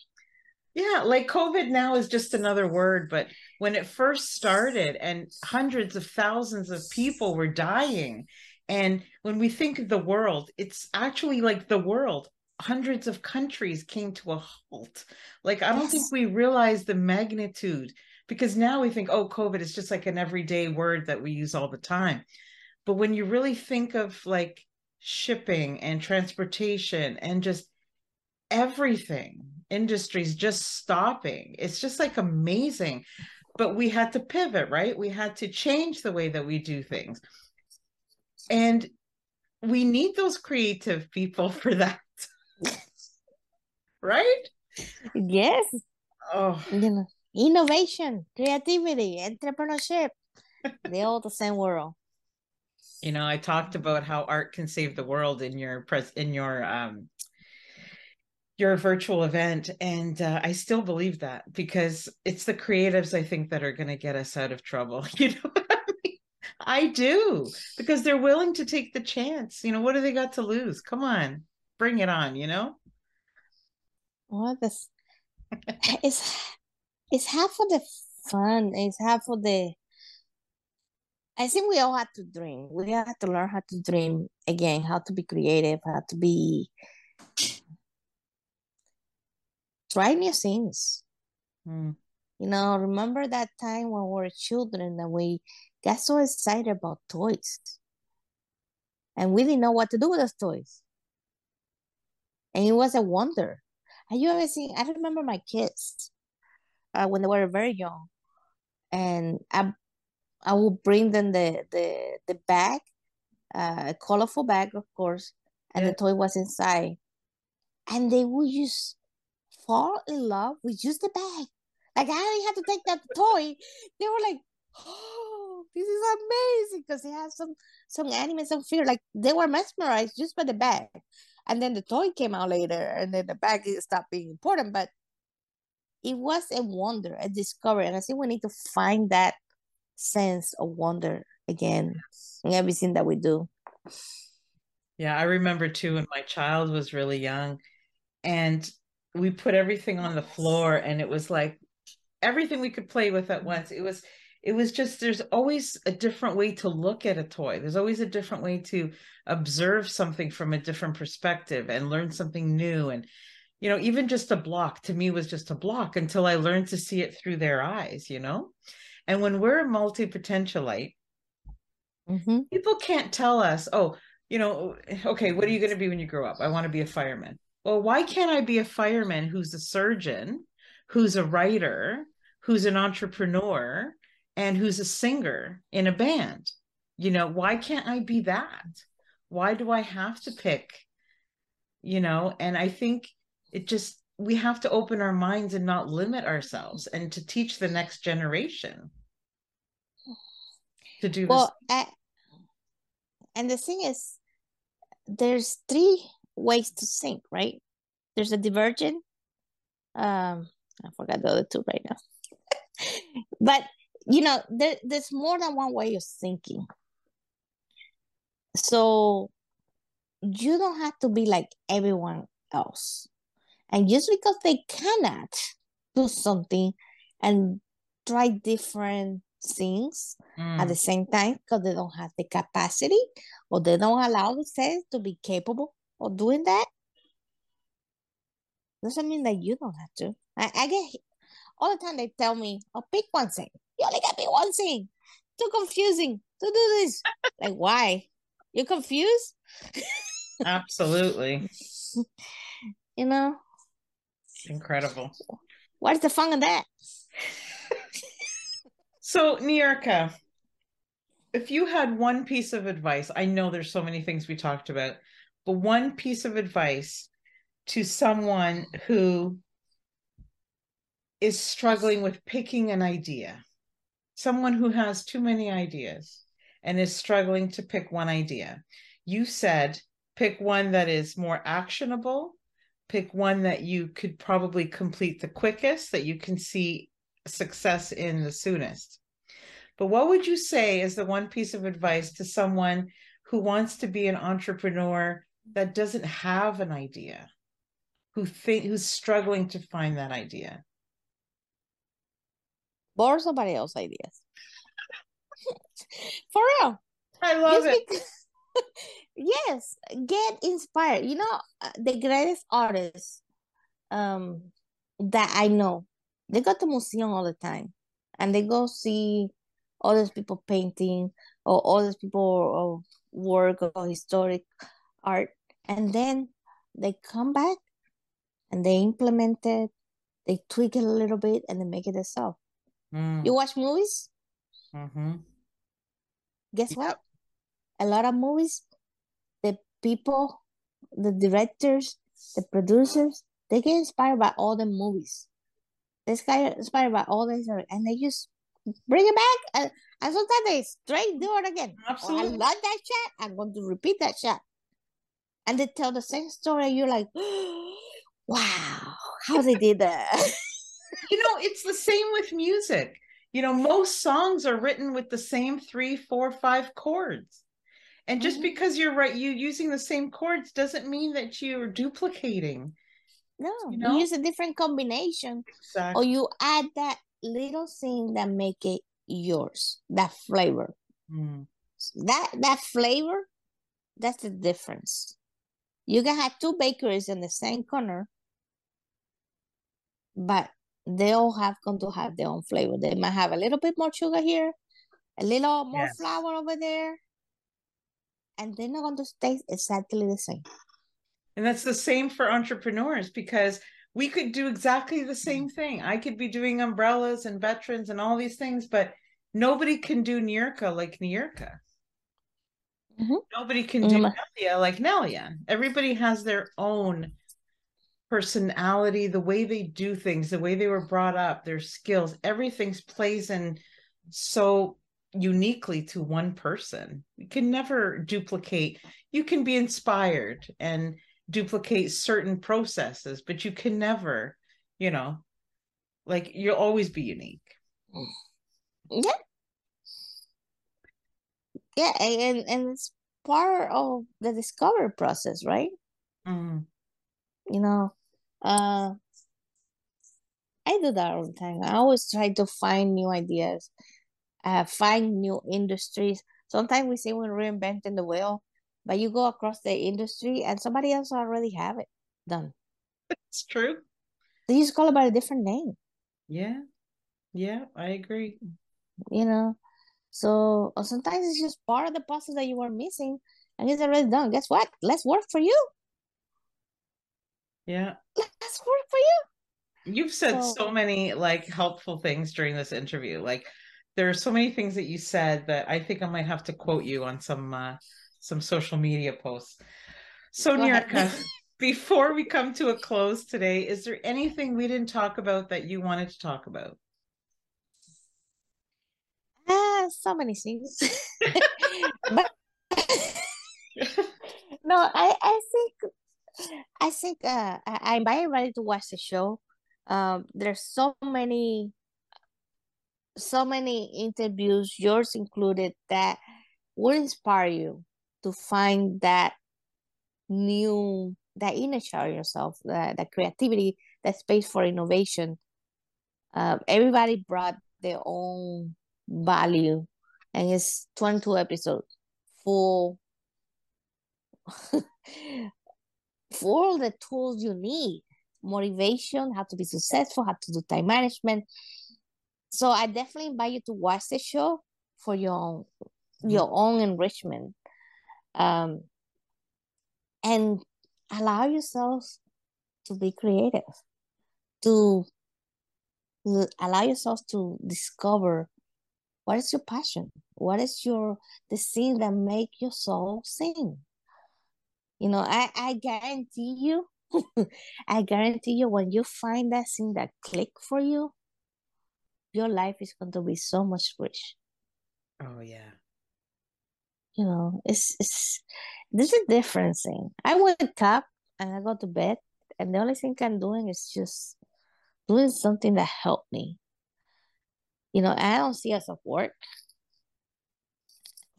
Yeah, like COVID now is just another word, but when it first started and hundreds of thousands of people were dying, and when we think of the world, it's actually like the world hundreds of countries came to a halt. Like, I don't yes. think we realize the magnitude because now we think, oh, COVID is just like an everyday word that we use all the time. But when you really think of like shipping and transportation and just everything, industries just stopping, it's just like amazing. But we had to pivot, right? We had to change the way that we do things. And we need those creative people for that right? Yes. Oh. You know, innovation, creativity, entrepreneurship. they all the same world. You know, I talked about how art can save the world in your press in your um your virtual event and uh, i still believe that because it's the creatives i think that are going to get us out of trouble you know I, do because they're willing to take the chance you know what do they got to lose? Come on bring it on you know? Well this is it's half for the fun it's half for the i think we all have to dream. We have to learn how to dream again how to be creative how to be try new things mm. you know remember that time when we were children and we got so excited about toys and we didn't know what to do with those toys and it was a wonder. Have you ever seen? I remember my kids uh, when they were very young, and I I would bring them the the the bag, uh, a colorful bag, of course, and yeah. the toy was inside, and they would just fall in love with just the bag. Like I didn't have to take that toy. They were like, "Oh, this is amazing!" Because they have some some anime, some fear. Like they were mesmerized just by the bag and then the toy came out later and then the bag stopped being important but it was a wonder a discovery and i think we need to find that sense of wonder again in everything that we do yeah i remember too when my child was really young and we put everything on the floor and it was like everything we could play with at once. It was it was just there's always a different way to look at a toy. There's always a different way to observe something from a different perspective and learn something new. And you know even just a block to me was just a block until i learned to see it through their eyes you know? And when we're a multi-potentialite mm-hmm. people can't tell us oh you know okay what are you going to be when you grow up? I want to be a fireman well why can't i be a fireman who's a surgeon who's a writer who's an entrepreneur and who's a singer in a band. You know, why can't I be that? Why do I have to pick? You know, and I think it just we have to open our minds and not limit ourselves and to teach the next generation to do well and the thing is there's three ways to sing right? There's a divergent um i forgot the other two right now. But you know there, there's more than one way of thinking. So you don't have to be like everyone else. And just because they cannot do something and try different things mm. at the same time because they don't have the capacity or they don't allow themselves to be capable of doing that doesn't mean that you don't have to. I, I get all the time they tell me, oh, pick one thing. You only got pick one thing. Too confusing to do this. like, why? You confused? Absolutely. you know? Incredible. What's the fun of that? so, Niyurka, if you had one piece of advice, I know there's so many things we talked about, one piece of advice to someone who is struggling with picking an idea, someone who has too many ideas and is struggling to pick one idea. You said pick one that is more actionable, pick one that you could probably complete the quickest, that you can see success in the soonest. But what would you say is the one piece of advice to someone who wants to be an entrepreneur that doesn't have an idea? who think who's struggling to find that idea. Borrow somebody else's ideas? For real. I love Just it. yes get inspired. You know uh, the greatest artists um that i know they go to museum all the time and they go see all those people painting or all those people work or historic art and then they come back and they implement it, they tweak it a little bit, and they make it themselves. Mm. You watch movies? Mm-hmm. Guess yep. what? A lot of movies, the people, the directors, the producers, they get inspired by all the movies. They get inspired by all this, and they just bring it back. And, and sometimes they straight do it again. Absolutely. Oh, I love that shot. I'm going to repeat that shot. And they tell the same story. You're like, wow, how they did that. you know, it's the same with music. You know, most songs are written with the same three, four, five chords. And just mm-hmm. because you're right, you using the same chords doesn't mean that you're duplicating. No, you, know? you use a different combination. Exactly. Or you add that little thing that make it yours, that flavor. Mm. That that flavor, that's the difference. You can have two bakeries in the same corner, but they all have going to have their own flavor. They might have a little bit more sugar here, a little more yes. flour over there, and they're not going to taste exactly the same. And that's the same for entrepreneurs because we could do exactly the same mm. thing. I could be doing umbrellas and veterans and all these things, but nobody can do Niyurka like Niyurka. Mm-hmm. Nobody can do mm-hmm. Nelia like Nelia. Everybody has their own personality, the way they do things, the way they were brought up, their skills, everything's plays in so uniquely to one person. You can never duplicate. You can be inspired and duplicate certain processes, but you can never, you know, like you'll always be unique. Yeah. Yeah, and and it's part of the discovery process, right? Mm you know uh i do that all the time. I always try to find new ideas uh find new industries. Sometimes we say we're reinventing the wheel but you go across the industry and somebody else already have it done. It's true. They just call it by a different name. Yeah. Yeah i agree. You know so sometimes it's just part of the process that you were missing and it's already done guess what let's work for you yeah. Let's work for you. You've said so, so many like helpful things during this interview. Like there are so many things that you said that I think I might have to quote you on some uh, some social media posts. So Niyurka, before we come to a close today, is there anything we didn't talk about that you wanted to talk about? Ah, so many things. but no, I I think I think uh, I, I invite everybody to watch the show. Um, there's so many, so many interviews, yours included, that will inspire you to find that new, that inner child yourself, that, that creativity, that space for innovation. Uh, everybody brought their own value, and it's 22 episodes full for all the tools you need motivation, how to be successful, how to do time management. So I definitely invite you to watch the show for your own, your own enrichment. Um, and allow yourself to be creative, to allow yourself to discover what is your passion, what is your the thing that make your soul sing. You know, I, I guarantee you, I guarantee you when you find that thing that click for you, your life is going to be so much rich. Oh yeah. You know, it's it's there's a different thing. I wake up and I go to bed and the only thing I'm doing is just doing something that helped me. You know, I don't see us of work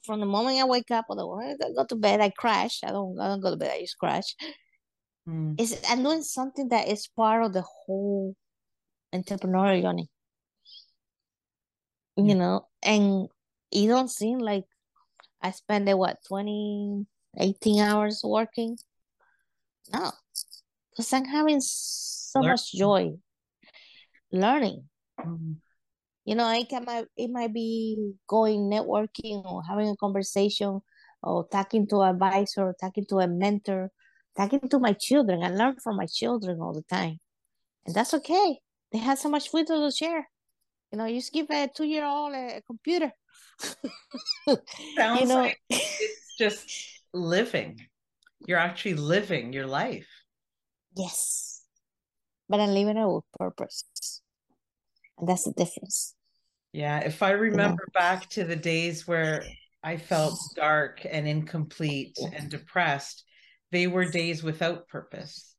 from the moment I wake up or the moment I go to bed, I crash. I don't I don't go to bed, I just crash. Mm. Is I'm doing something that is part of the whole entrepreneurial journey. You know, and you don't seem like I spend the what 20, 18 hours working. No. Because I'm having so Learn. much joy learning. Mm-hmm you know it can it might be going networking or having a conversation or talking to an advisor talking to a mentor talking to my children. I learn from my children all the time. And that's okay. They have so much food to share. You know you just give a two-year-old a, a computer. Sounds you know? like it's just living. You're actually living your life. Yes. But i'm living it with purpose. And that's the difference yeah, if I remember yeah. back to the days where I felt dark and incomplete and depressed, they were days without purpose.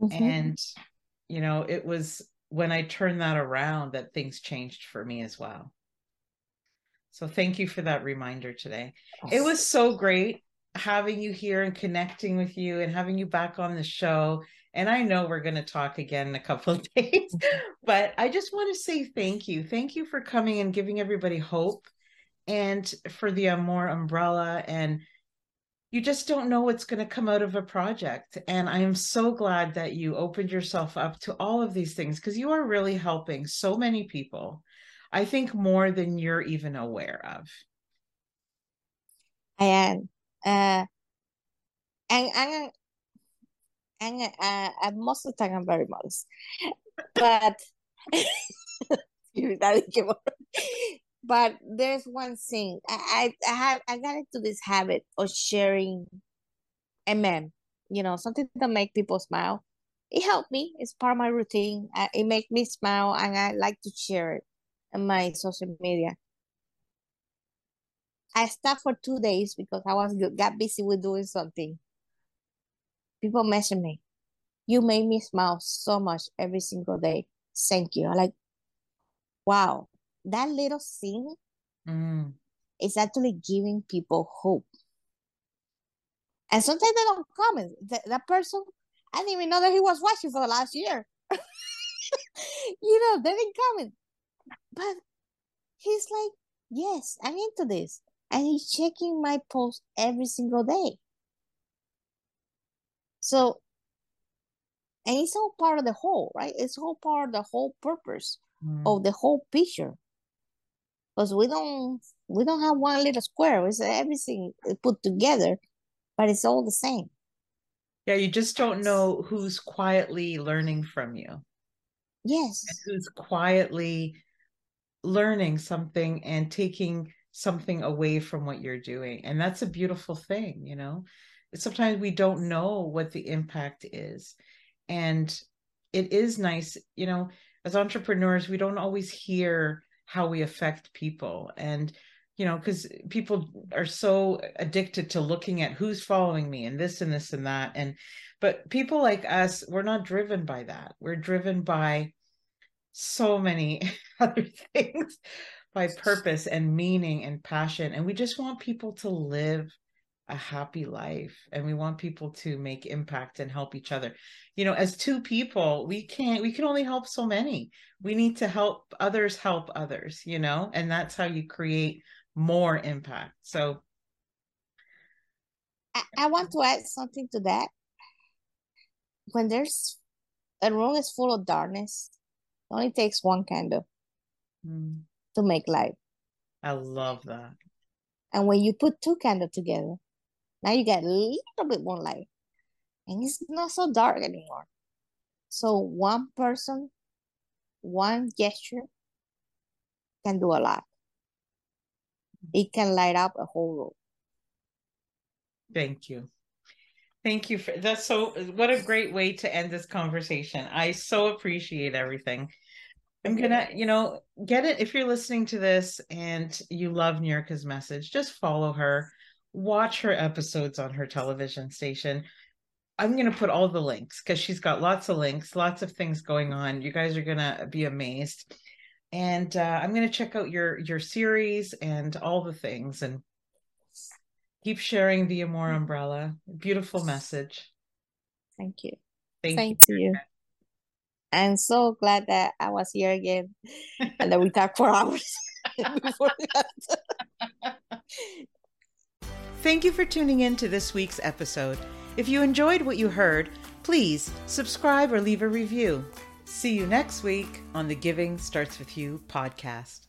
Mm-hmm. And, you know, it was when I turned that around that things changed for me as well. So thank you for that reminder today. It was so great having you here and connecting with you and having you back on the show and I know we're going to talk again in a couple of days, but I just want to say thank you. Thank you for coming and giving everybody hope and for the Amor umbrella. And you just don't know what's going to come out of a project. And I am so glad that you opened yourself up to all of these things because you are really helping so many people. I think more than you're even aware of. I am. Uh, and, and and uh, most of the time I'm very modest. But but there's one thing I, I have I got into this habit of sharing MM, you know, something that make people smile. It helped me. It's part of my routine. Uh, it makes me smile, and I like to share it on my social media. I stopped for two days because I was got busy with doing something people message me, you made me smile so much every single day. Thank you. I like, wow, that little thing mm. is actually giving people hope. And sometimes they don't comment. That, that person, I didn't even know that he was watching for the last year. you know, they didn't comment. But he's like, yes, I'm into this. And he's checking my post every single day. So, and it's all part of the whole, right? It's all part of the whole purpose mm. of the whole picture. Because we don't we don't have one little square. It's everything put together, but it's all the same. Yeah, you just don't know who's quietly learning from you. Yes. And who's quietly learning something and taking something away from what you're doing. And that's a beautiful thing, you know sometimes we don't know what the impact is. And it is nice you know as entrepreneurs we don't always hear how we affect people. And you know because people are so addicted to looking at who's following me and this and this and that. And but people like us we're not driven by that. We're driven by so many other things by purpose and meaning and passion. And we just want people to live a happy life and we want people to make impact and help each other. You know as two people we can't we can only help so many. We need to help others help others you know and that's how you create more impact. So I, I want to add something to that. When there's a room is full of darkness it only takes one candle mm. to make light. I love that. And when you put two candles together now you get a little bit more light. And it's not so dark anymore. So one person, one gesture can do a lot. It can light up a whole room. Thank you. Thank you for that's so what a great way to end this conversation. I so appreciate everything. I'm gonna, you know, get it if you're listening to this and you love Niyurka's message, just follow her watch her episodes on her television station. I'm going to put all the links because she's got lots of links, lots of things going on. You guys are going to be amazed. And uh, I'm going to check out your your series and all the things and keep sharing the Amor Umbrella. Beautiful message. Thank you. Thank, Thank you. you. I'm so glad that I was here again and that we talked for hours before Thank you for tuning in to this week's episode. If you enjoyed what you heard, please subscribe or leave a review. See you next week on the Giving Starts With You podcast.